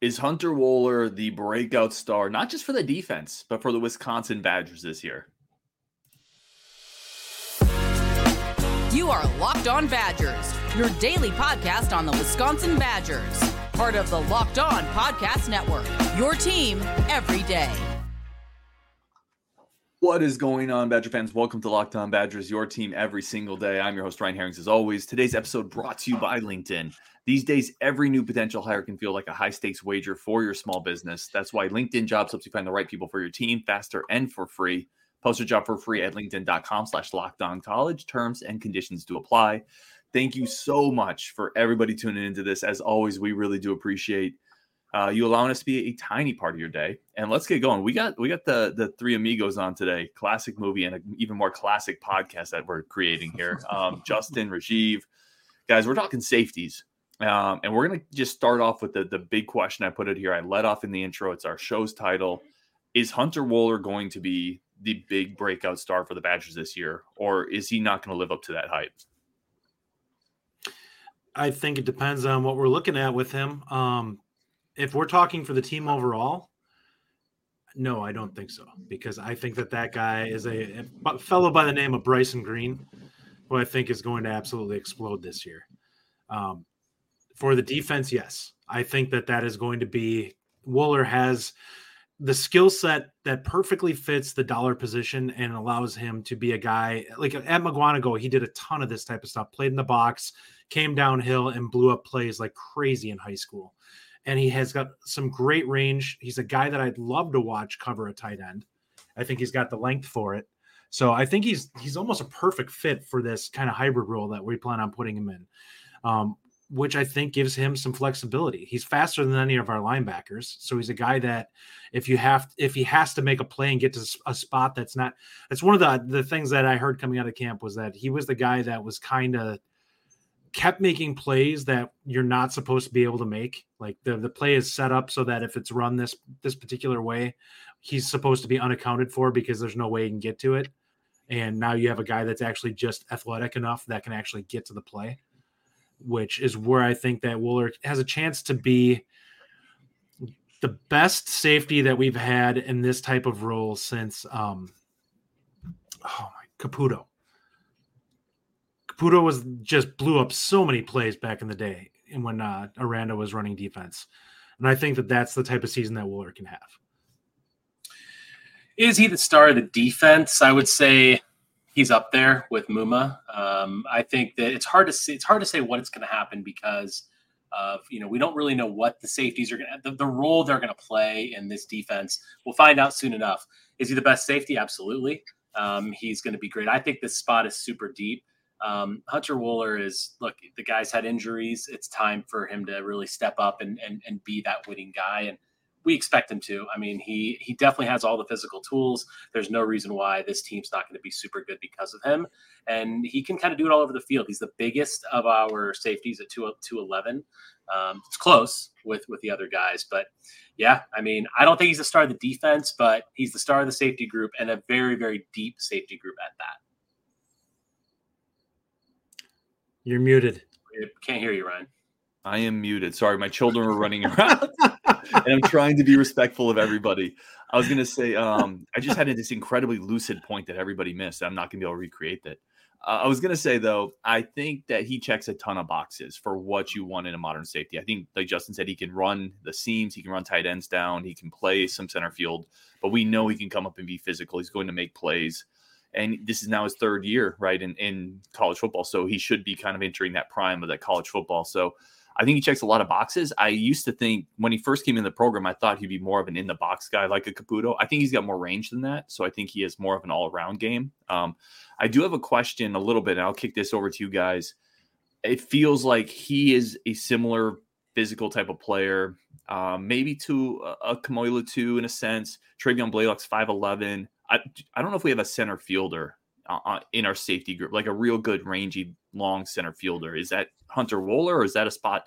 Is Hunter Wohler the breakout star, not just for the defense, but for the Wisconsin Badgers this year? You are Locked On Badgers, your daily podcast on the Wisconsin Badgers, part of the Locked On Podcast Network, your team every day. What is going on, Badger fans? Welcome to Locked On Badgers, your team every single day. I'm your host, Ryan Herrings, as always. Today's episode brought to you by LinkedIn. These days, every new potential hire can feel like a high stakes wager for your small business. That's why LinkedIn Jobs helps you find the right people for your team faster and for free. Post a job for free at linkedin.com slash lockdown college. Terms and conditions to apply. Thank you so much for everybody tuning into this. As always, we really do appreciate uh, you allowing us to be a tiny part of your day. And let's get going. We got we got the the three amigos on today. Classic movie and an even more classic podcast that we're creating here. Um, Justin, Rajiv, guys, we're talking safeties. Um, and we're going to just start off with the, the big question. I put it here. I let off in the intro. It's our show's title. Is Hunter Wohler going to be the big breakout star for the Badgers this year, or is he not going to live up to that hype? I think it depends on what we're looking at with him. Um, if we're talking for the team overall, no, I don't think so because I think that that guy is a, a fellow by the name of Bryson Green, who I think is going to absolutely explode this year. Um, for the defense, yes, I think that that is going to be Wohler has the skill set that perfectly fits the dollar position and allows him to be a guy like at Mukwonago. He did a ton of this type of stuff, played in the box, came downhill, and blew up plays like crazy in high school. And he has got some great range. He's a guy that I'd love to watch cover a tight end. I think he's got the length for it. So I think he's he's almost a perfect fit for this kind of hybrid role that we plan on putting him in. Um, which I think gives him some flexibility. He's faster than any of our linebackers, so he's a guy that if you have if he has to make a play and get to a spot that's not that's one of the the things that I heard coming out of camp was that he was the guy that was kind of kept making plays that you're not supposed to be able to make. Like the the play is set up so that if it's run this this particular way, he's supposed to be unaccounted for because there's no way he can get to it. And now you have a guy that's actually just athletic enough that can actually get to the play which is where I think that Wohler has a chance to be the best safety that we've had in this type of role since um oh my Caputo. Caputo was just blew up so many plays back in the day and when uh, Aranda was running defense. And I think that that's the type of season that Wohler can have. Is he the star of the defense? I would say he's up there with Muma. Um, I think that it's hard to say, it's hard to say what it's going to happen because of you know we don't really know what the safeties are going to the, the role they're going to play in this defense. We'll find out soon enough. Is he the best safety? Absolutely. Um, he's going to be great. I think this spot is super deep. Um, Hunter Wohler is look. The guy's had injuries. It's time for him to really step up and and, and be that winning guy. And we expect him to. I mean, he he definitely has all the physical tools. There's no reason why this team's not going to be super good because of him, and he can kind of do it all over the field. He's the biggest of our safeties at two two eleven. Um, it's close with with the other guys, but yeah, I mean, I don't think he's the star of the defense, but he's the star of the safety group and a very very deep safety group at that. You're muted. I can't hear you, Ryan. I am muted. Sorry, my children were running around. and I'm trying to be respectful of everybody. I was gonna say, um, I just had this incredibly lucid point that everybody missed. I'm not gonna be able to recreate that. Uh, I was gonna say though, I think that he checks a ton of boxes for what you want in a modern safety. I think, like Justin said, he can run the seams, he can run tight ends down, he can play some center field, but we know he can come up and be physical. He's going to make plays, and this is now his third year, right, in in college football, so he should be kind of entering that prime of that college football. So I think he checks a lot of boxes. I used to think when he first came in the program, I thought he'd be more of an in the box guy like a Caputo. I think he's got more range than that. So I think he has more of an all around game. Um, I do have a question a little bit, and I'll kick this over to you guys. It feels like he is a similar physical type of player, um, maybe to a, a Kamoi Latu, in a sense. Travian Blaylock's 5'11. I, I don't know if we have a center fielder uh, uh, in our safety group, like a real good rangy long center fielder. Is that Hunter Wohler or is that a spot?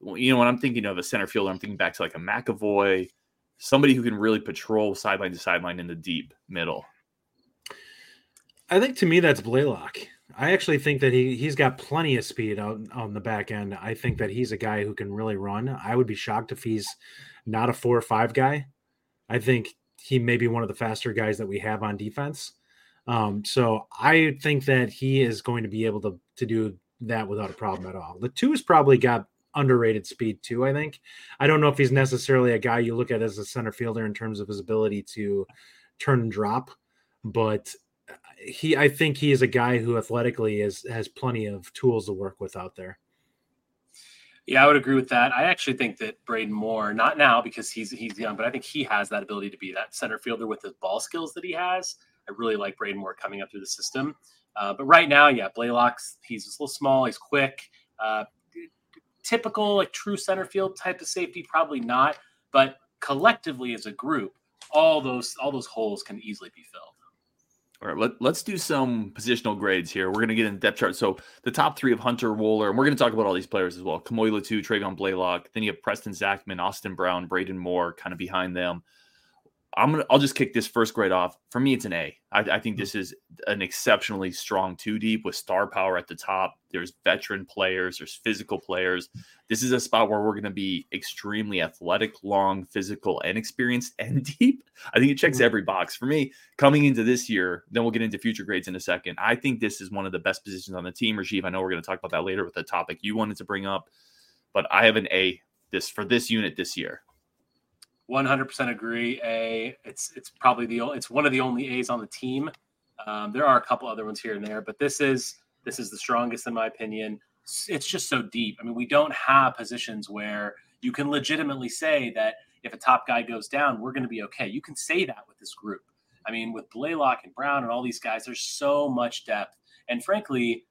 You know, when I'm thinking of a center fielder, I'm thinking back to like a McEvoy, somebody who can really patrol sideline to sideline in the deep middle. I think to me that's Blaylock. I actually think that he he's got plenty of speed out on the back end. I think that he's a guy who can really run. I would be shocked if he's not a four or five guy. I think he may be one of the faster guys that we have on defense. Um, so I think that he is going to be able to to do that without a problem at all. Latu has probably got underrated speed too. I think. I don't know if he's necessarily a guy you look at as a center fielder in terms of his ability to turn and drop, but he I think he is a guy who athletically is has plenty of tools to work with out there. Yeah, I would agree with that. I actually think that Braedyn Moore, not now because he's he's young, but I think he has that ability to be that center fielder with his ball skills that he has. I really like Braedyn Moore coming up through the system. Uh, but right now, yeah, Blaylock's he's a little small, he's quick. Uh, typical like true center field type of safety, probably not. But collectively as a group, all those all those holes can easily be filled. All right, let, let's do some positional grades here. We're going to get in depth chart. So the top three of Hunter Wohler, and we're going to talk about all these players as well. Kamoi Latu, Travian Blaylock. Then you have Preston Zachman, Austin Brown, Braedyn Moore kind of behind them. I'm gonna I'll just kick this first grade off. For me, it's an A. I, I think this is an exceptionally strong two deep with star power at the top. There's veteran players, there's physical players. This is a spot where we're gonna be extremely athletic, long, physical, and experienced and deep. I think it checks mm-hmm. every box for me. Coming into this year, then we'll get into future grades in a second. I think this is one of the best positions on the team. Rajiv, I know we're gonna talk about that later with the topic you wanted to bring up, but I have an A this for this unit this year. 100% agree. A, it's it's probably the it's one of the only A's on the team. Um, there are a couple other ones here and there, but this is this is the strongest in my opinion. It's just so deep. I mean, we don't have positions where you can legitimately say that if a top guy goes down, we're going to be okay. You can say that with this group. I mean, with Blaylock and Brown and all these guys, there's so much depth, and frankly,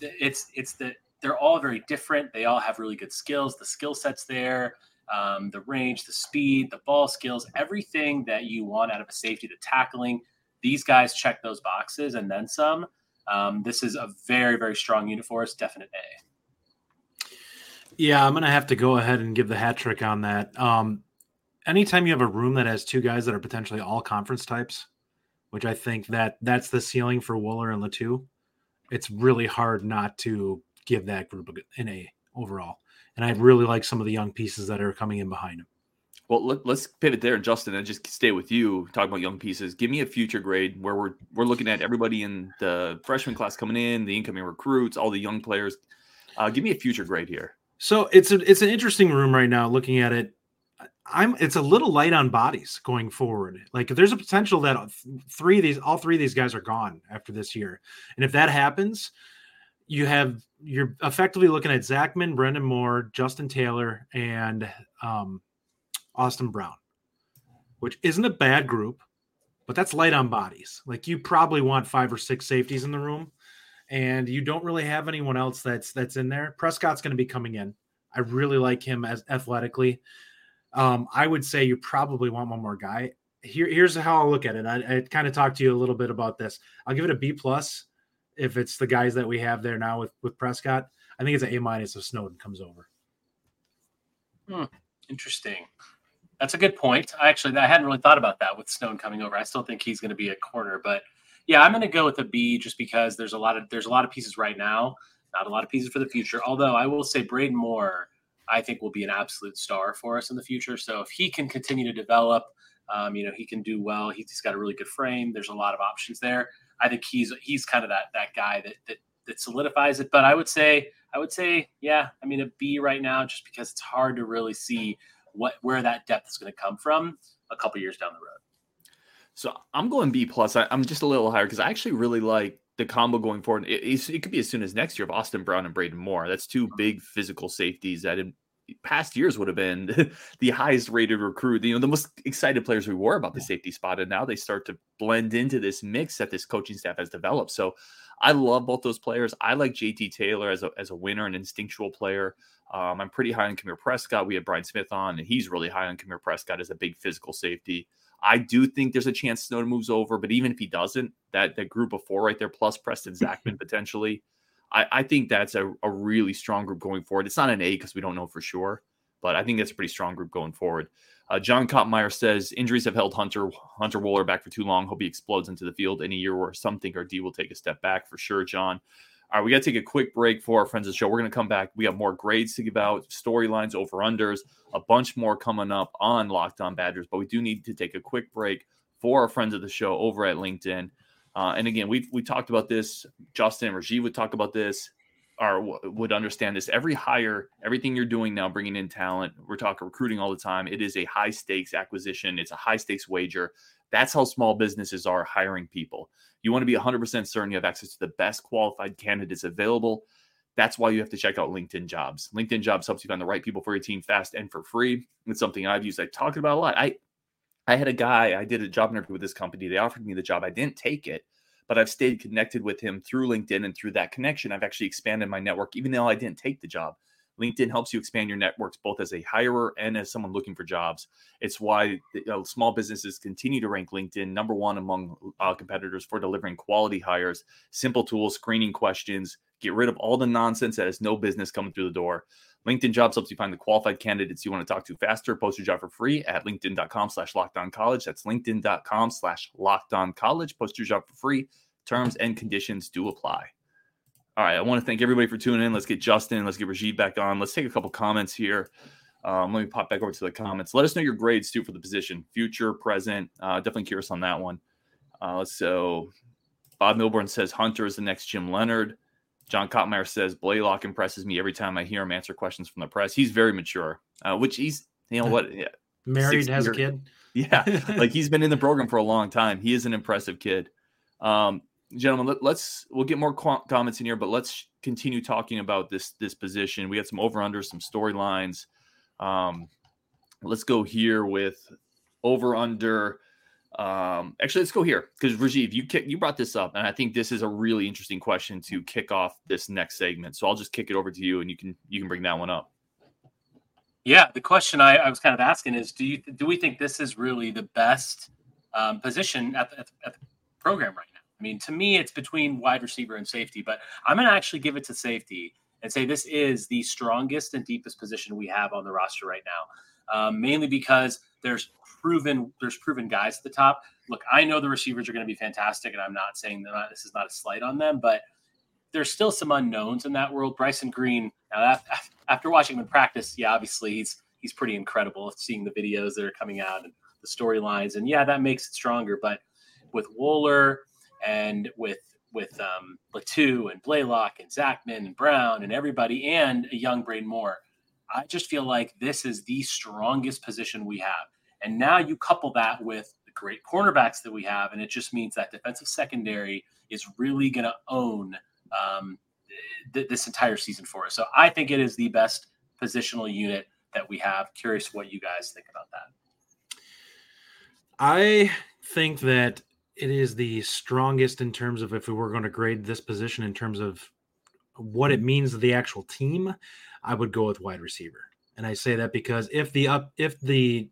it's it's that they're all very different. They all have really good skills. The skill sets there um, the range, the speed, the ball skills, everything that you want out of a safety, the tackling. These guys check those boxes and then some. Um, this is a very, very strong unit for us. Definite A. Yeah, I'm going to have to go ahead and give the hat trick on that. Um, anytime you have a room that has two guys that are potentially all conference types, which I think that that's the ceiling for Wohler and Latu, it's really hard not to give that group an A overall and I really like some of the young pieces that are coming in behind him. Well, let, us pivot there, Justin, and just stay with you. Talk about young pieces. Give me a future grade where we're we're looking at everybody in the freshman class coming in, the incoming recruits, all the young players. Uh, give me a future grade here. So it's a, it's an interesting room right now. Looking at it, I'm it's a little light on bodies going forward. Like there's a potential that three of these, all three of these guys are gone after this year, and if that happens, you have you're effectively looking at Zachman, Braedyn Moore, Justin Taylor, and um, Austin Brown, which isn't a bad group, but that's light on bodies. Like you probably want five or six safeties in the room, and you don't really have anyone else that's that's in there. Prescott's going to be coming in. I really like him as athletically. Um, I would say you probably want one more guy. Here, here's how I'll look at it. I, I kind of talked to you a little bit about this. I'll give it a B plus if it's the guys that we have there now with with Prescott. I think it's an A minus if Snowden comes over. Hmm, interesting. That's a good point. I actually I hadn't really thought about that with Snowden coming over. I still think he's going to be a corner, but yeah, I'm going to go with a B just because there's a lot of there's a lot of pieces right now, not a lot of pieces for the future. Although I will say Braedyn Moore, I think will be an absolute star for us in the future. So if he can continue to develop, um, you know, he can do well. He's got a really good frame. There's a lot of options there. I think he's he's kind of that that guy that that that solidifies it. But I would say I would say yeah. I mean a B right now, just because it's hard to really see what where that depth is going to come from a couple years down the road. So I'm going B plus. I, am just a little higher because I actually really like the combo going forward. It, it, could be as soon as next year of Austin Brown and Braedyn Moore. That's two mm-hmm. big physical safeties that in past years would have been the highest rated recruit, you know, the most excited players we were about the safety spot. And now they start to blend into this mix that this coaching staff has developed. So I love both those players. I like JT Taylor as a, as a winner, an instinctual player. Um, I'm pretty high on Kamir Prescott. We had Brian Smith on, and he's really high on Kamir Prescott as a big physical safety. I do think there's a chance Snowden moves over, but even if he doesn't, that that group of four right there, plus Preston Zachman potentially, I, I think that's a, a really strong group going forward. It's not an A because we don't know for sure, but I think that's a pretty strong group going forward. Uh, John Kottmeyer says injuries have held Hunter Hunter Wohler back for too long. Hope he explodes into the field in a year where some think our D will take a step back for sure, John. All right, we got to take a quick break for our friends of the show. We're going to come back. We have more grades to give out, storylines, over unders, a bunch more coming up on Locked On Badgers. But we do need to take a quick break for our friends of the show over at LinkedIn. Uh, and again, we we talked about this. Justin and Rajiv would talk about this or would understand this. Every hire, everything you're doing now, bringing in talent, we're talking recruiting all the time. It is a high stakes acquisition. It's a high stakes wager. That's how small businesses are hiring people. You want to be 100% certain you have access to the best qualified candidates available. That's why you have to check out LinkedIn Jobs. LinkedIn Jobs helps you find the right people for your team fast and for free. It's something I've used. I talked about a lot. I I had a guy, I did a job interview with this company. They offered me the job. I didn't take it but I've stayed connected with him through LinkedIn. And through that connection, I've actually expanded my network, even though I didn't take the job. LinkedIn helps you expand your networks both as a hirer and as someone looking for jobs. It's why you know, small businesses continue to rank LinkedIn number one among uh, competitors for delivering quality hires, simple tools, screening questions, get rid of all the nonsense that has no business coming through the door. LinkedIn jobs helps you find the qualified candidates you want to talk to faster. Post your job for free at linkedin.com slash college. That's linkedin.com slash college. Post your job for free. Terms and conditions do apply. All right. I want to thank everybody for tuning in. Let's get Justin, let's get Rajiv back on. Let's take a couple comments here. Um, let me pop back over to the comments. Let us know your grades too for the position, future, present. Uh, definitely curious on that one. Uh, so Bob Milburn says Hunter is the next Jim Leonhard. John Kottmeyer says Blaylock impresses me every time I hear him answer questions from the press. He's very mature, uh, which he's you know what yeah, married has year, a kid. Yeah, like he's been in the program for a long time. He is an impressive kid. Um, gentlemen, let, us we'll get more comments in here, but let's continue talking about this this position. We got some over under, some storylines. Um, let's go here with over under. Um, actually, let's go here because Rajiv, you kick, you brought this up, and I think this is a really interesting question to kick off this next segment. So I'll just kick it over to you, and you can you can bring that one up. Yeah, the question I, I was kind of asking is, do you do we think this is really the best um, position at the, at the program right now? I mean, to me, it's between wide receiver and safety, but I'm going to actually give it to safety and say this is the strongest and deepest position we have on the roster right now. Um, mainly because there's proven there's proven guys at the top. Look, I know the receivers are going to be fantastic, and I'm not saying that this is not a slight on them, but there's still some unknowns in that world. Bryson Green, now after watching him in practice, yeah, obviously he's he's pretty incredible. Seeing the videos that are coming out and the storylines, and yeah, that makes it stronger. But with Wohler and with with um, Latu and Blaylock and Zachman and Brown and everybody and a young Braedyn Moore. I just feel like this is the strongest position we have. And now you couple that with the great cornerbacks that we have, and it just means that defensive secondary is really going to own um, th- this entire season for us. So I think it is the best positional unit that we have. Curious what you guys think about that. I think that it is the strongest in terms of if we were going to grade this position in terms of what it means to the actual team, I would go with wide receiver. And I say that because if the up if the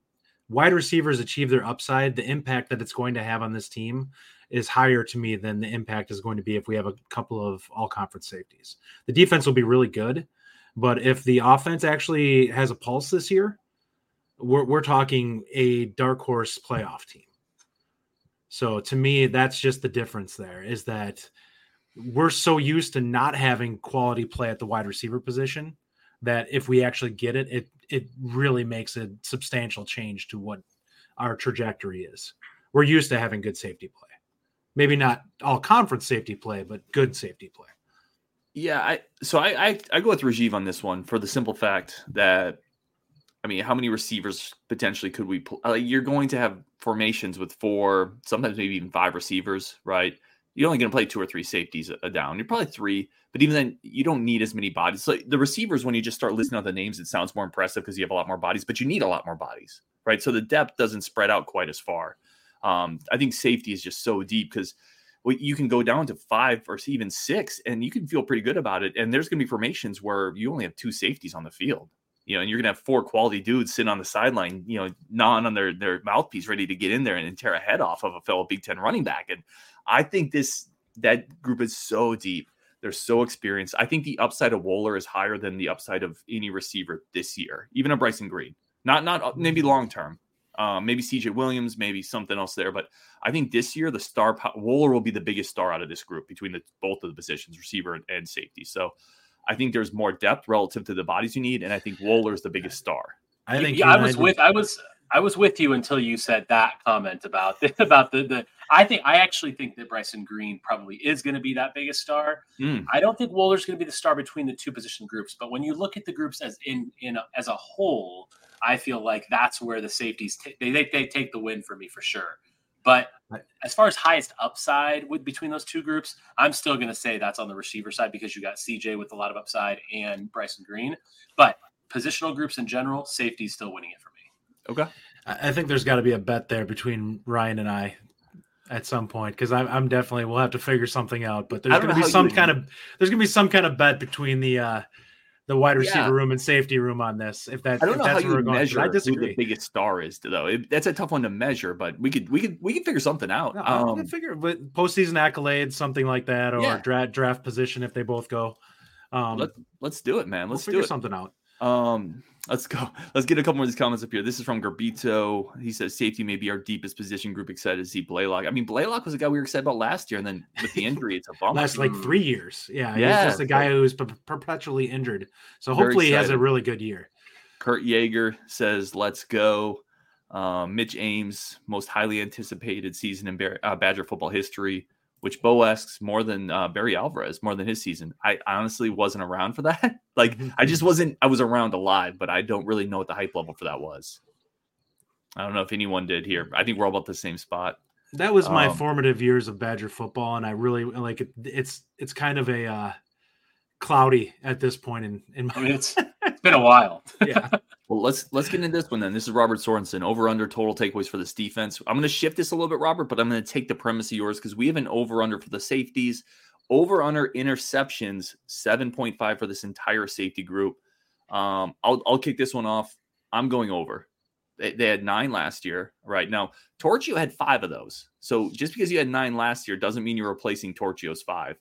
wide receivers achieve their upside, the impact that it's going to have on this team is higher to me than the impact is going to be if we have a couple of all conference safeties. The defense will be really good, but if the offense actually has a pulse this year, we're, we're talking a dark horse playoff team. So to me, that's just the difference there is that we're so used to not having quality play at the wide receiver position that if we actually get it, it it really makes a substantial change to what our trajectory is. We're used to having good safety play. Maybe not all conference safety play, but good safety play. Yeah, I so I I, I go with Rajiv on this one for the simple fact that I mean, how many receivers potentially could we? Pull? Uh, you're going to have formations with four, sometimes maybe even five receivers, right? You're only going to play two or three safeties a down. You're probably three, but even then, you don't need as many bodies. So the receivers, when you just start listing out the names, it sounds more impressive because you have a lot more bodies, but you need a lot more bodies, right? So the depth doesn't spread out quite as far. Um, I think safety is just so deep because you can go down to five or even six, and you can feel pretty good about it. And there's going to be formations where you only have two safeties on the field, you know, and you're gonna have four quality dudes sitting on the sideline, you know, gnawing on their their mouthpiece, ready to get in there and tear a head off of a fellow Big Ten running back. And I think this that group is so deep They're so experienced. I think the upside of Wohler is higher than the upside of any receiver this year, even a Bryson Green. Not not uh, maybe long term. Um, maybe CJ Williams, maybe something else there. But I think this year the star Wohler will be the biggest star out of this group between the both of the positions, receiver and, and safety. So I think there's more depth relative to the bodies you need, and I think Wohler is the biggest star. I think yeah, I was with I was I was with you until you said that comment about the, about the the. I think I actually think that Bryson Green probably is going to be that biggest star. Mm. I don't think Wohler's going to be the star between the two position groups, but when you look at the groups as in in a, as a whole, I feel like that's where the safeties t- they, they they take the win for me for sure. But as far as highest upside with between those two groups, I'm still going to say that's on the receiver side because you got CJ with a lot of upside and Bryson Green. But positional groups in general, safety's still winning it for me. Okay. I think there's got to be a bet there between Ryan and I at some point because I'm, I'm definitely we'll have to figure something out. But there's going to be some kind of there's going to be some kind of bet between the uh the wide receiver yeah. room and safety room on this. If that I don't know how you measure I disagree. who the biggest star is though. It, that's a tough one to measure, but we could we could we could figure something out. No, um, we figure but postseason accolades, something like that, or yeah. draft draft position if they both go. Um, Let, us do it, man. Let's we'll do it. something out. Um, let's go. Let's get a couple more of these comments up here. This is from Garbito. He says safety may be our deepest position group. Excited to see Blaylock. I mean, Blaylock was a guy we were excited about last year, and then with the injury, it's a bummer. Last like three years. Yeah, yeah. He's just a guy who's per- perpetually injured. So hopefully he has a really good year. Kurt Yeager says, "Let's go." Um, Mitch Ames, most highly anticipated season in uh, Badger football history which Bo asks more than uh, Barry Alvarez, more than his season. I, honestly wasn't around for that. like, I just wasn't, I was around alive, but I don't really know what the hype level for that was. I don't know if anyone did here. I think we're all about the same spot. That was my um, formative years of Badger football, and I really like it. It's it's kind of a uh, cloudy at this point in in my. I mean, it's it's been a while. yeah. Well, let's let's get into this one then. This is Robert Sorensen over under total takeaways for this defense. I'm going to shift this a little bit, Robert, but I'm going to take the premise of yours because we have an over under for the safeties, over under interceptions 7.5 for this entire safety group. Um, I'll I'll kick this one off. I'm going over. They, they had nine last year, right? Now Torchio had five of those. So just because you had nine last year doesn't mean you're replacing Torchio's five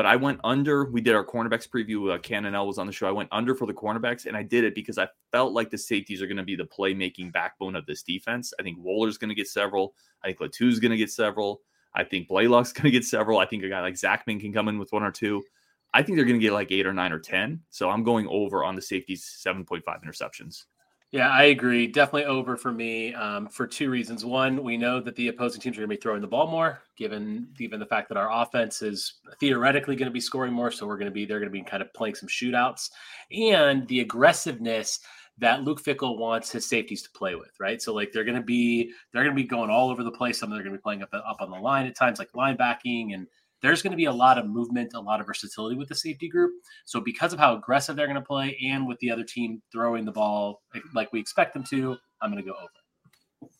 but I went under. We did our cornerbacks preview. Uh, Cannon was on the show. I went under for the cornerbacks, and I did it because I felt like the safeties are going to be the playmaking backbone of this defense. I think Wohler's going to get several. I think Latu's going to get several. I think Blaylock's going to get several. I think a guy like Zachman can come in with one or two. I think they're going to get like eight or nine or 10. So I'm going over on the safeties, 7.5 interceptions. Yeah, I agree. Definitely over for me um, for two reasons. One, we know that the opposing teams are going to be throwing the ball more, given given the fact that our offense is theoretically going to be scoring more. So we're going to be they're going to be kind of playing some shootouts, and the aggressiveness that Luke Fickell wants his safeties to play with, right? So like they're going to be they're going to be going all over the place. Some of them are going to be playing up up on the line at times, like linebacking and there's going to be a lot of movement, a lot of versatility with the safety group. So because of how aggressive they're going to play and with the other team throwing the ball like we expect them to, I'm going to go over.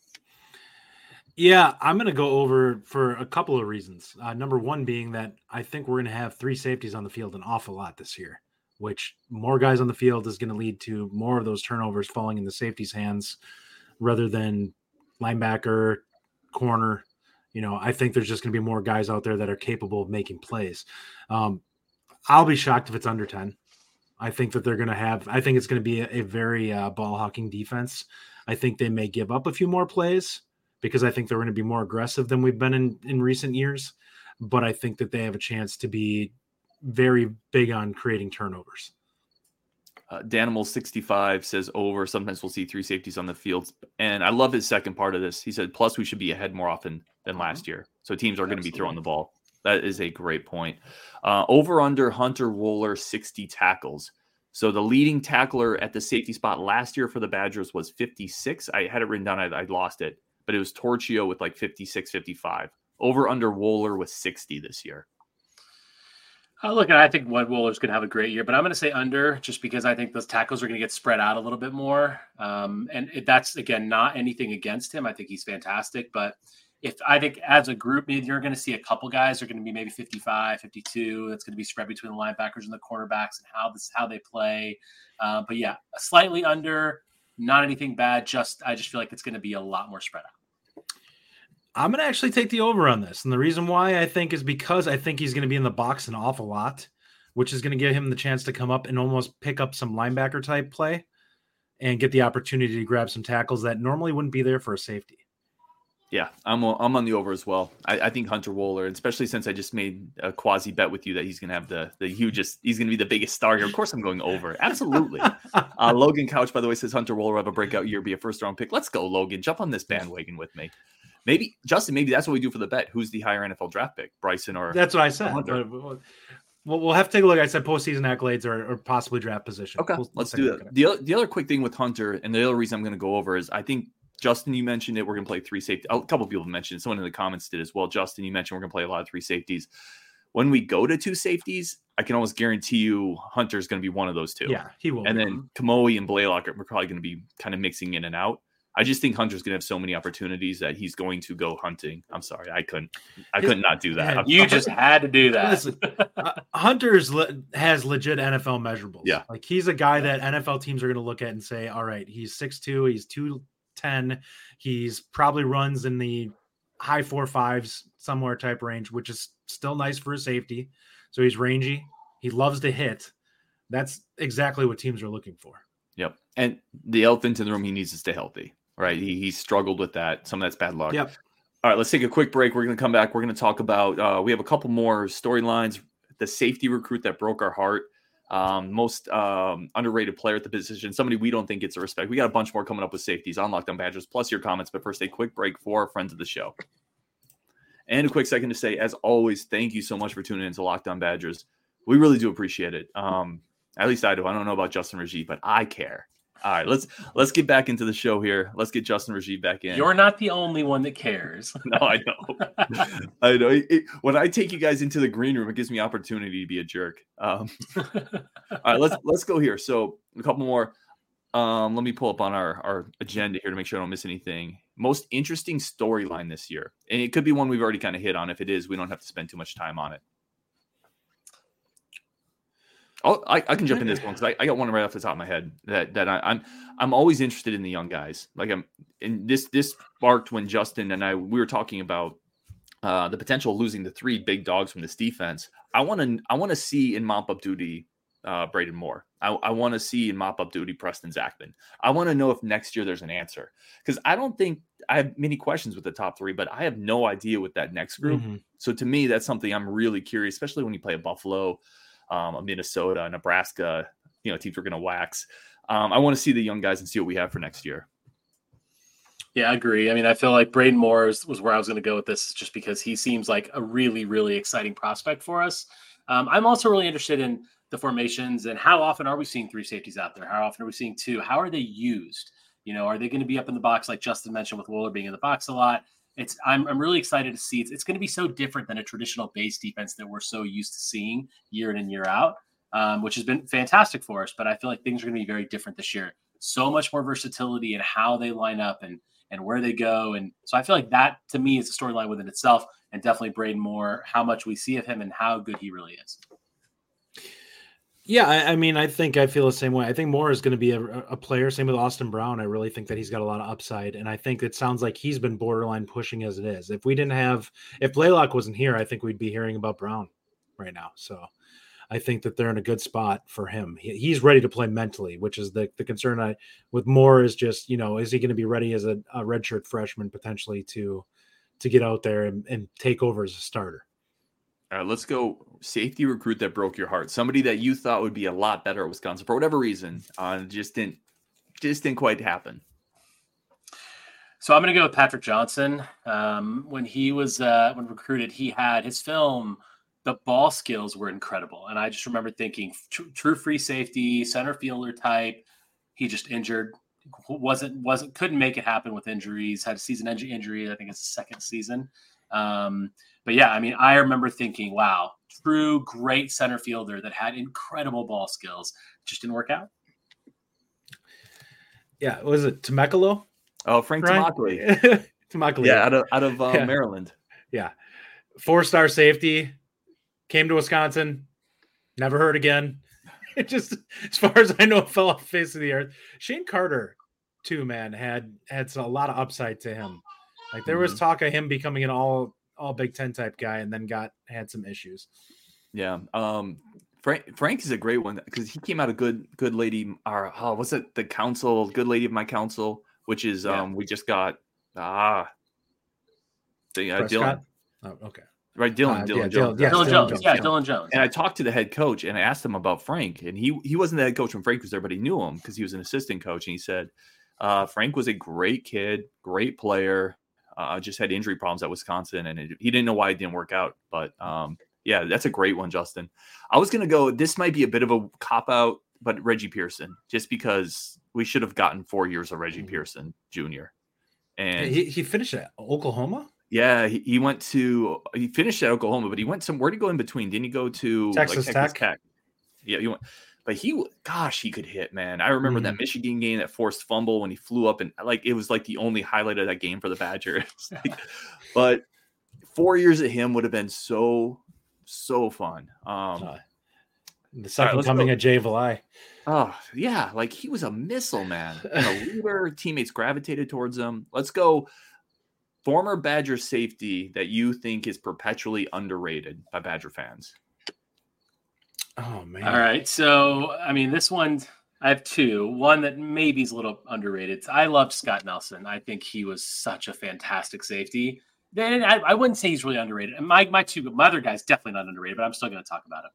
Yeah, I'm going to go over for a couple of reasons. Uh, number one being that I think we're going to have three safeties on the field an awful lot this year, which more guys on the field is going to lead to more of those turnovers falling in the safety's hands rather than linebacker, corner, you know, I think there's just going to be more guys out there that are capable of making plays. Um, I'll be shocked if it's under 10. I think that they're going to have, I think it's going to be a, a very uh, ball hawking defense. I think they may give up a few more plays because I think they're going to be more aggressive than we've been in, in recent years. But I think that they have a chance to be very big on creating turnovers. Uh, Danimal65 says over. Sometimes we'll see three safeties on the field. And I love his second part of this. He said, plus we should be ahead more often than mm-hmm. last year. So teams are going to be throwing the ball. That is a great point. Uh, over under Hunter Wohler 60 tackles. So the leading tackler at the safety spot last year for the Badgers was 56. I had it written down. I, I lost it, but it was Torchio with like 56, 55. Over under Wohler with 60 this year. Uh, look, I think Wed Wohler's going to have a great year, but I'm going to say under just because I think those tackles are going to get spread out a little bit more. Um, and it, that's, again, not anything against him. I think he's fantastic. But if I think as a group, maybe you're going to see a couple guys are going to be maybe 55, 52. That's going to be spread between the linebackers and the cornerbacks and how this how they play. Uh, but yeah, slightly under, not anything bad. Just I just feel like it's going to be a lot more spread out. I'm going to actually take the over on this. And the reason why I think is because I think he's going to be in the box an awful lot. which is going to give him the chance to come up and almost pick up some linebacker type play and get the opportunity to grab some tackles that normally wouldn't be there for a safety. Yeah, I'm I'm on the over as well. I, I think Hunter Wohler, especially since I just made a quasi bet with you that he's going to have the the hugest, he's going to be the biggest star here. Of course, I'm going over. Absolutely. uh, Logan Couch, by the way, says Hunter Wohler have a breakout year, be a first round pick. Let's go, Logan. Jump on this bandwagon with me. Maybe Justin, maybe that's what we do for the bet. Who's the higher NFL draft pick, Bryson or? That's what I said. Well, we'll have to take a look. I said postseason accolades or, or possibly draft position. Okay, we'll, let's do that. The, the other quick thing with Hunter, and the other reason I'm going to go over is I think Justin, you mentioned it. We're going to play three safety. A couple people mentioned it. Someone in the comments did as well. Justin, you mentioned we're going to play a lot of three safeties. When we go to two safeties, I can almost guarantee you Hunter's going to be one of those two. Yeah, he will. And then Kamoi and Blaylock are probably going to be kind of mixing in and out. I just think Hunter's going to have so many opportunities that he's going to go hunting. I'm sorry, I couldn't, I couldn't not do that. You just had to do that. Listen, uh, Hunter's le- has legit NFL measurables. Yeah, like he's a guy that NFL teams are going to look at and say, "All right, he's six two, he's two ten, He's probably runs in the high four fives, somewhere type range, which is still nice for a safety. So he's rangy. He loves to hit. That's exactly what teams are looking for. Yep. And the elephant in the room, he needs to stay healthy, right? He, he struggled with that. Some of that's bad luck. Yep. All right, let's take a quick break. We're going to come back. We're going to talk about, uh, we have a couple more storylines. The safety recruit that broke our heart um, most um, underrated player at the position, somebody we don't think gets a respect. We got a bunch more coming up with safeties on Locked On Badgers, plus your comments. But first, a quick break for our friends of the show. And a quick second to say, as always, thank you so much for tuning in to Locked On Badgers. We really do appreciate it. Um, at least I do. I don't know about Justin Rajiv, but I care. All right, let's let's get back into the show here. Let's get Justin Rajiv back in. You're not the only one that cares. no, I know. I know. It, it, when I take you guys into the green room, it gives me opportunity to be a jerk. Um, all right, let's let's go here. So a couple more. Um, let me pull up on our our agenda here to make sure I don't miss anything. Most interesting storyline this year, and it could be one we've already kind of hit on. If it is, we don't have to spend too much time on it. Oh, I, I can jump in this one because I, I, got one right off the top of my head that that I, am I'm, I'm always interested in the young guys. Like I'm, and this this sparked when Justin and I we were talking about uh, the potential of losing the three big dogs from this defense. I want to I want to see in mop up duty uh, Braedyn Moore. I, I want to see in mop up duty Preston Zachman. I want to know if next year there's an answer because I don't think I have many questions with the top three, but I have no idea with that next group. Mm-hmm. So to me, that's something I'm really curious, especially when you play a Buffalo um, a Minnesota, Nebraska, you know, teams we're going to wax. Um, I want to see the young guys and see what we have for next year. Yeah, I agree. I mean, I feel like Braedyn Moore was, was where I was going to go with this, just because he seems like a really, really exciting prospect for us. Um, I'm also really interested in the formations and how often are we seeing three safeties out there? How often are we seeing two? How are they used? You know, are they going to be up in the box like Justin mentioned with Wohler being in the box a lot? It's I'm, I'm really excited to see. It's, it's going to be so different than a traditional base defense that we're so used to seeing year in and year out um, which has been fantastic for us but i feel like things are going to be very different this year. So much more versatility in how they line up and and where they go and so i feel like that to me is a storyline within itself and definitely braedyn moore how much we see of him and how good he really is yeah, I, I, mean, I think I feel the same way. I think Moore is going to be a, a, player. Same with Austin Brown. I really think that he's got a lot of upside, and I think it sounds like he's been borderline pushing as it is. If we didn't have, if Blaylock wasn't here, I think we'd be hearing about Brown right now. So I think that they're in a good spot for him. He, he's ready to play mentally, which is the the concern. I with Moore is just you know is he going to be ready as a, a redshirt freshman potentially to to get out there and, and take over as a starter. All right, let's go safety recruit that broke your heart. Somebody that you thought would be a lot better at Wisconsin for whatever reason, uh, just didn't just didn't quite happen. So I'm going to go with Patrick Johnson. Um, when he was uh, when recruited, he had his film. The ball skills were incredible, and I just remember thinking, true free safety, center fielder type. He just injured, wasn't wasn't couldn't make it happen with injuries. Had a season injury. I think it's the second season. Um, but yeah, I mean, I remember thinking, wow, true great center fielder that had incredible ball skills. Just didn't work out. Yeah, was it Tomaccolo? Oh, Frank right? Yeah, out of out of uh, yeah. Maryland. Yeah, four star safety, came to Wisconsin, never heard again. It just, as far as I know, fell off the face of the earth. Shane Carter, too, man, had had a lot of upside to him. Like there was mm-hmm. talk of him becoming an all all Big Ten type guy, and then got had some issues. Yeah. Um, Frank Frank is a great one because he came out a good good lady or oh, what's it the council good lady of my council which is Yeah. um we just got ah the uh, Dylan Oh, okay. right Dylan Uh, Dylan yeah, Jones Dylan- yes, Dylan, Dylan Jones. Jones, Yeah, yeah. Dylan Jones. and I talked to the head coach and I asked him about Frank and he he wasn't the head coach when Frank was there but he knew him because he was an assistant coach and he said uh, Frank was a great kid great player uh, just had injury problems at Wisconsin and it, he didn't know why it didn't work out but um yeah that's a great one Justin I was gonna go this might be a bit of a cop out but Reggie Pearson just because we should have gotten four years of Reggie Mhm. Pearson Jr. And he, he finished at Oklahoma, yeah, he, he went to he finished at Oklahoma, but he went somewhere to go in between? Didn't he go to Texas Tech? Yeah, he went, but he gosh, he could hit, man. I remember that Mhm. Michigan game, that forced fumble when he flew up and like it was like the only highlight of that game for the Badgers. Like, but four years of him would have been so so fun. Um Uh, the 2nd let's coming go. of Jay Valai. Oh, yeah. Like he was a missile, man. And a leader, teammates gravitated towards him. Let's go. Former Badger safety that you think is perpetually underrated by Badger fans. Oh man! All right. So, I mean, this one, I have two. One that maybe is a little underrated. I loved Scott Nelson. I think he was such a fantastic safety. Then I, I wouldn't say he's really underrated. And my, my two, my other guy's definitely not underrated, but I'm still going to talk about him.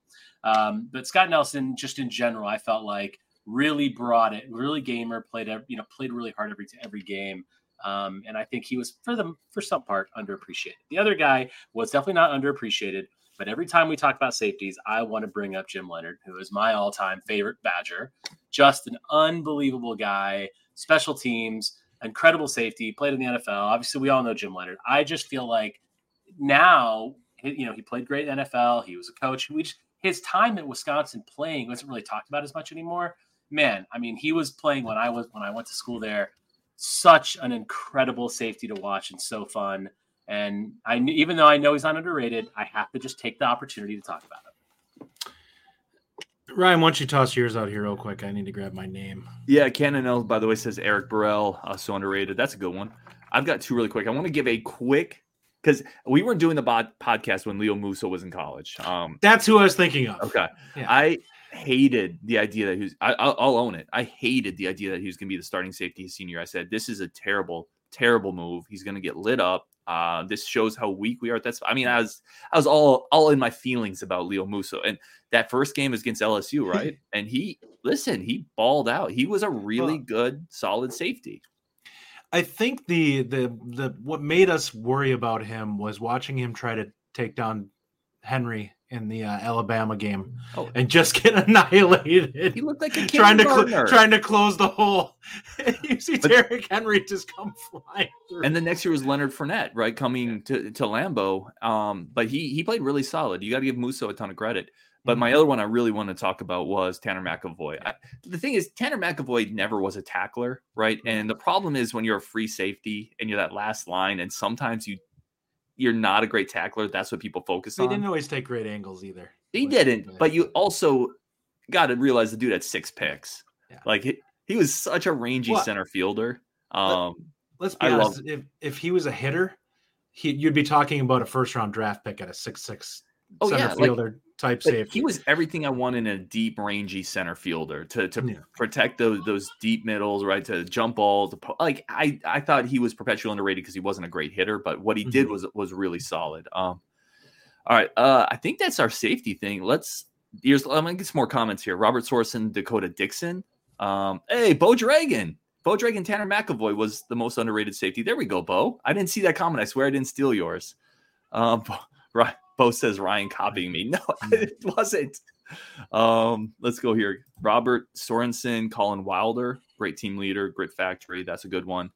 Um, but Scott Nelson, just in general, I felt like really brought it, really gamer, played, you know, played really hard every, every game. Um, and I think he was for the for some part underappreciated. The other guy was definitely not underappreciated, but every time we talk about safeties, I want to bring up Jim Leonhard, who is my all-time favorite Badger. Just an unbelievable guy, special teams, incredible safety, played in the NFL. Obviously, we all know Jim Leonhard. I just feel like now, you know, he played great NFL. He was a coach. We just, his time at Wisconsin playing wasn't really talked about as much anymore. Man, I mean, he was playing when I was when I went to school there. Such an incredible safety to watch and so fun. And I, even though I know he's not underrated, I have to just take the opportunity to talk about him. Ryan, why don't you toss yours out here real quick? I need to grab my name. Yeah, Cannon L, by the way, says Eric Burrell, uh, so underrated. That's a good one. I've got two really quick. I want to give a quick because we weren't doing the bod- podcast when Leo Musso was in college. Um, That's who I was thinking of. okay. Yeah. I hated the idea that he was, I, I'll, I'll own it. I hated the idea that he was going to be the starting safety his senior. I said, this is a terrible, terrible move. He's going to get lit up. Uh, this shows how weak we are. That's, I mean, I was, I was all, all in my feelings about Leo Musso. And that first game was against LSU, right? and he, listen, he balled out. He was a really good, solid safety. I think the the the what made us worry about him was watching him try to take down Henry in the uh, Alabama game Oh. and just get annihilated. He looked like a trying to cl- trying to close the hole. you see But- Derrick Henry just come flying through. And the next year was Leonard Fournette, right, coming to, to Lambeau. Um, but he he played really solid. You got to give Musso a ton of credit. But my other one I really want to talk about was Tanner McEvoy. I, the thing is, Tanner McEvoy never was a tackler, right? And the problem is when you're a free safety and you're that last line, and sometimes you you're not a great tackler. That's what people focus They on. didn't always take great angles either. He Like, didn't, but you also got to realize the dude had six picks. Yeah. Like he, he was such a rangy Well, center fielder. Um, let's be I honest. If if he was a hitter, he, you'd be talking about a first round draft pick at a six six Oh, center yeah, like- fielder type But safety. he was everything I want in a deep, rangy center fielder to to Yeah. protect those those deep middles, right? To jump balls, like I I thought he was perpetually underrated because he wasn't a great hitter, but what he did Mhm. was was really solid. Um, all right, uh, I think that's our safety thing. Let's here's I'm gonna get some more comments here. Robert Sorensen, Dakota Dixon. Um, hey, Bo Dragon. Bo Dragon, Tanner McEvoy was the most underrated safety. There we go, Bo. I didn't see that comment. I swear I didn't steal yours. Um, right. Bo says Ryan copying me. No, it wasn't. Um, let's go here. Robert Sorensen, Colin Wilder, great team leader, grit factory. That's a good one.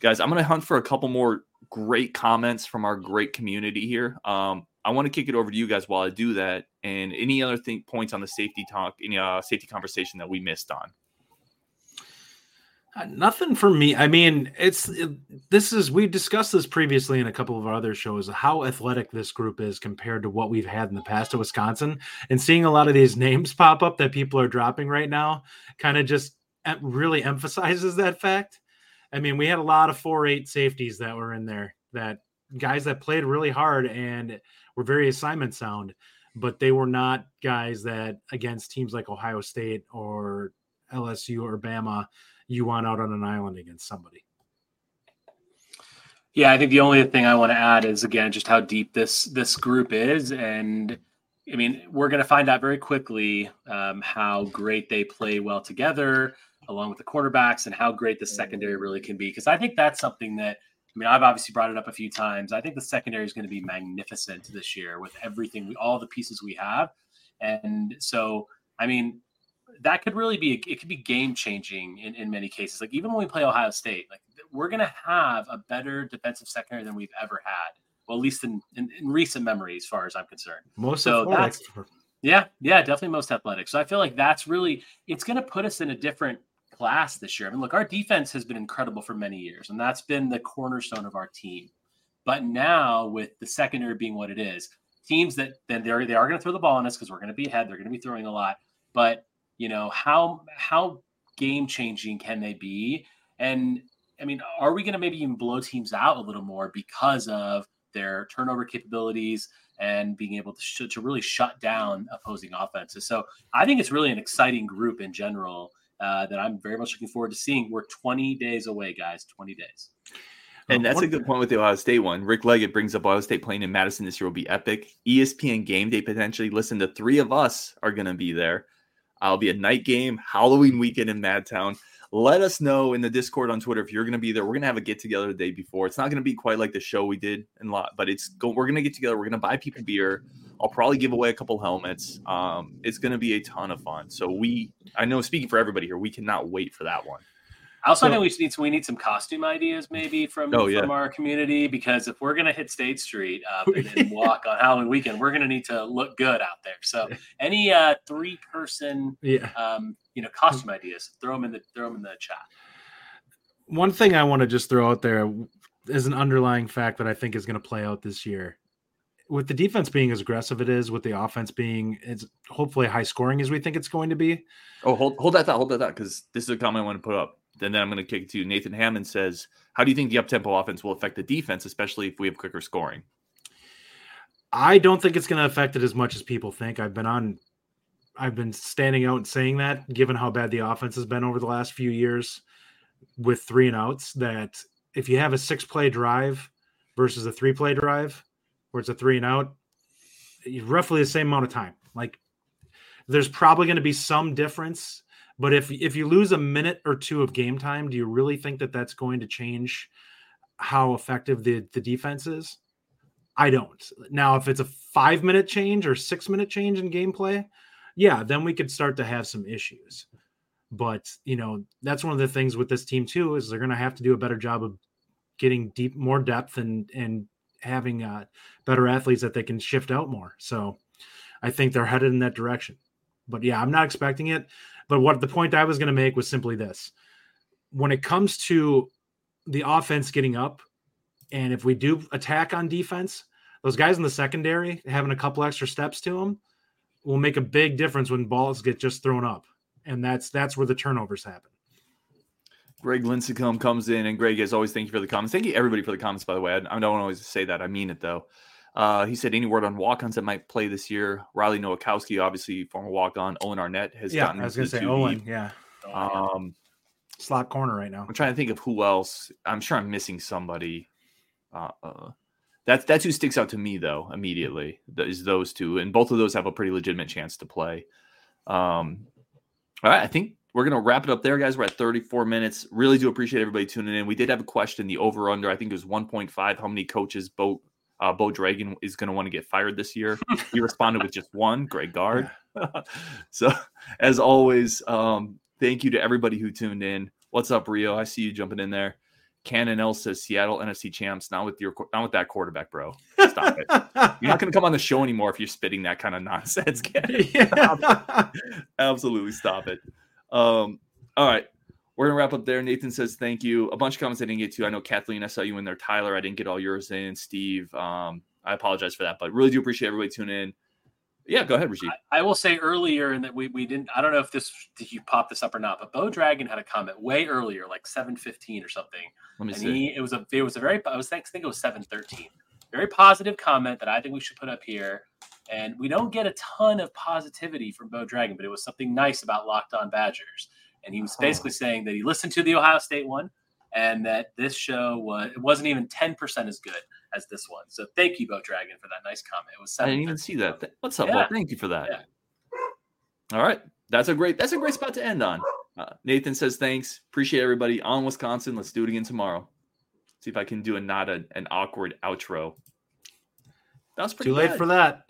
Guys, I'm gonna hunt for a couple more great comments from our great community here. Um, I want to kick it over to you guys while I do that, and any other thing points on the safety talk, any uh, safety conversation that we missed on. Uh, Nothing for me. I mean, it's it, this is we've discussed this previously in a couple of our other shows how athletic this group is compared to what we've had in the past at Wisconsin, and seeing a lot of these names pop up that people are dropping right now kind of just really emphasizes that fact. I mean, we had a lot of four eight safeties that were in there that guys that played really hard and were very assignment sound. but they were not guys that against teams like Ohio State or LSU or Bama, you want out on an island against somebody. Yeah, I think the only thing I want to add is again just how deep this this group is, and I mean we're going to find out very quickly um, how great they play well together, along with the quarterbacks, and how great the secondary really can be. Because I think that's something that I mean I've obviously brought it up a few times. I think the secondary is going to be magnificent this year with everything, all the pieces we have, and so I mean that could really be it could be game changing in, in many cases. Like even when we play Ohio State, like we're gonna have a better defensive secondary than we've ever had. Well, at least in, in, in recent memory, as far as I'm concerned. Most so that's yeah, yeah, definitely most athletic. So I feel like that's really it's gonna put us in a different class this year. I mean, look, our defense has been incredible for many years, and that's been the cornerstone of our team. But now with the secondary being what it is, teams that then they're they are going to throw the ball on us because we're going to be ahead. They're going to be throwing a lot, but you know how how game changing can they be and i mean are we going to maybe even blow teams out a little more because of their turnover capabilities and being able to, sh- to really shut down opposing offenses so i think it's really an exciting group in general uh, that i'm very much looking forward to seeing we're 20 days away guys 20 days and that's a good point with the Ohio State one. Rick Leggett brings up Ohio State playing in Madison this year will be epic. ESPN game day potentially. Listen, the three of us are going to be there. I'll be a night game, Halloween weekend in Madtown. Let us know in the Discord on Twitter if you're going to be there. We're going to have a get together the day before. It's not going to be quite like the show we did in lot, but it's go, we're going to get together. We're going to buy people beer. I'll probably give away a couple helmets. Um, it's going to be a ton of fun. So we, I know, speaking for everybody here, we cannot wait for that one. I also so, think we need some, we need some costume ideas maybe from, oh, yeah. from our community because if we're gonna hit State Street uh, and, and, walk on Halloween weekend, we're gonna need to look good out there. So any uh, three person yeah. um, you know costume ideas, throw them in the throw them in the chat. One thing I want to just throw out there is an underlying fact that I think is going to play out this year. With the defense being as aggressive it is, with the offense being it's hopefully high scoring as we think it's going to be. Oh, hold hold that thought, hold that thought, because this is a comment I want to put up and then I'm going to kick it to. Nathan Hammond says, How do you think the up tempo offense will affect the defense, especially if we have quicker scoring? I don't think it's going to affect it as much as people think. I've been on, I've been standing out and saying that, given how bad the offense has been over the last few years with three and outs, that if you have a six play drive versus a three play drive, where it's a three and out, roughly the same amount of time. Like there's probably going to be some difference but if if you lose a minute or two of game time, do you really think that that's going to change how effective the the defense is? I don't. Now, if it's a five minute change or six minute change in gameplay, yeah, then we could start to have some issues. But you know, that's one of the things with this team too is they're going to have to do a better job of getting deep, more depth, and and having uh, better athletes that they can shift out more. So, I think they're headed in that direction. But yeah, I'm not expecting it. But what the point I was going to make was simply this when it comes to the offense getting up, and if we do attack on defense, those guys in the secondary having a couple extra steps to them will make a big difference when balls get just thrown up. And that's that's where the turnovers happen. Greg Lincecum comes in, and Greg, as always, thank you for the comments. Thank you everybody for the comments, by the way. I, I don't always say that. I mean it though. Uh, he said any word on walk-ons that might play this year. Riley Nowakowski, obviously former walk-on. Owen Arnett has gotten. yeah, gotten. I was going to say Owen. Deep. Yeah. Um, slot corner right now. I'm trying to think of who else. I'm sure I'm missing somebody. Uh, uh, that's that's who sticks out to me though immediately. Is those two, and both of those have a pretty legitimate chance to play. Um, all right, I think we're gonna wrap it up there, guys. We're at 34 minutes. Really do appreciate everybody tuning in. We did have a question. The over under, I think it was 1.5. How many coaches both uh, Bo Dragon is going to want to get fired this year. he responded with just one, Greg Gard. so, as always, um, thank you to everybody who tuned in. What's up, Rio? I see you jumping in there. Cannon L says Seattle NFC champs. Not with your, not with that quarterback, bro. Stop it. You're not going to come on the show anymore if you're spitting that kind of nonsense. Yeah. Absolutely, stop it. Um, all right, we're gonna wrap up there. Nathan says thank you. A bunch of comments I didn't get to. I know Kathleen, I saw you in there. Tyler, I didn't get all yours in. Steve, um, I apologize for that, but really do appreciate everybody tuning in. Yeah, go ahead, Rashid. I, I, will say earlier, and that we, we didn't. I don't know if this did you pop this up or not, but Bo Dragon had a comment way earlier, like seven fifteen or something. Let me and see. He, it was a it was a very I was thinking it was seven thirteen. Very positive comment that I think we should put up here. And we don't get a ton of positivity from Bo Dragon, but it was something nice about Locked On Badgers. And he was basically saying that he listened to the Ohio State one and that this show was it wasn't even 10% as good as this one. So thank you, Bo Dragon, for that nice comment. It was I didn't even see that. What's up, Yeah. Bob? Thank you for that. Yeah. All right. That's a great that's a great spot to end on. Uh, Nathan says thanks. Appreciate everybody on Wisconsin. Let's do it again tomorrow. See if I can do a not a, an awkward outro. That was pretty Too late for that.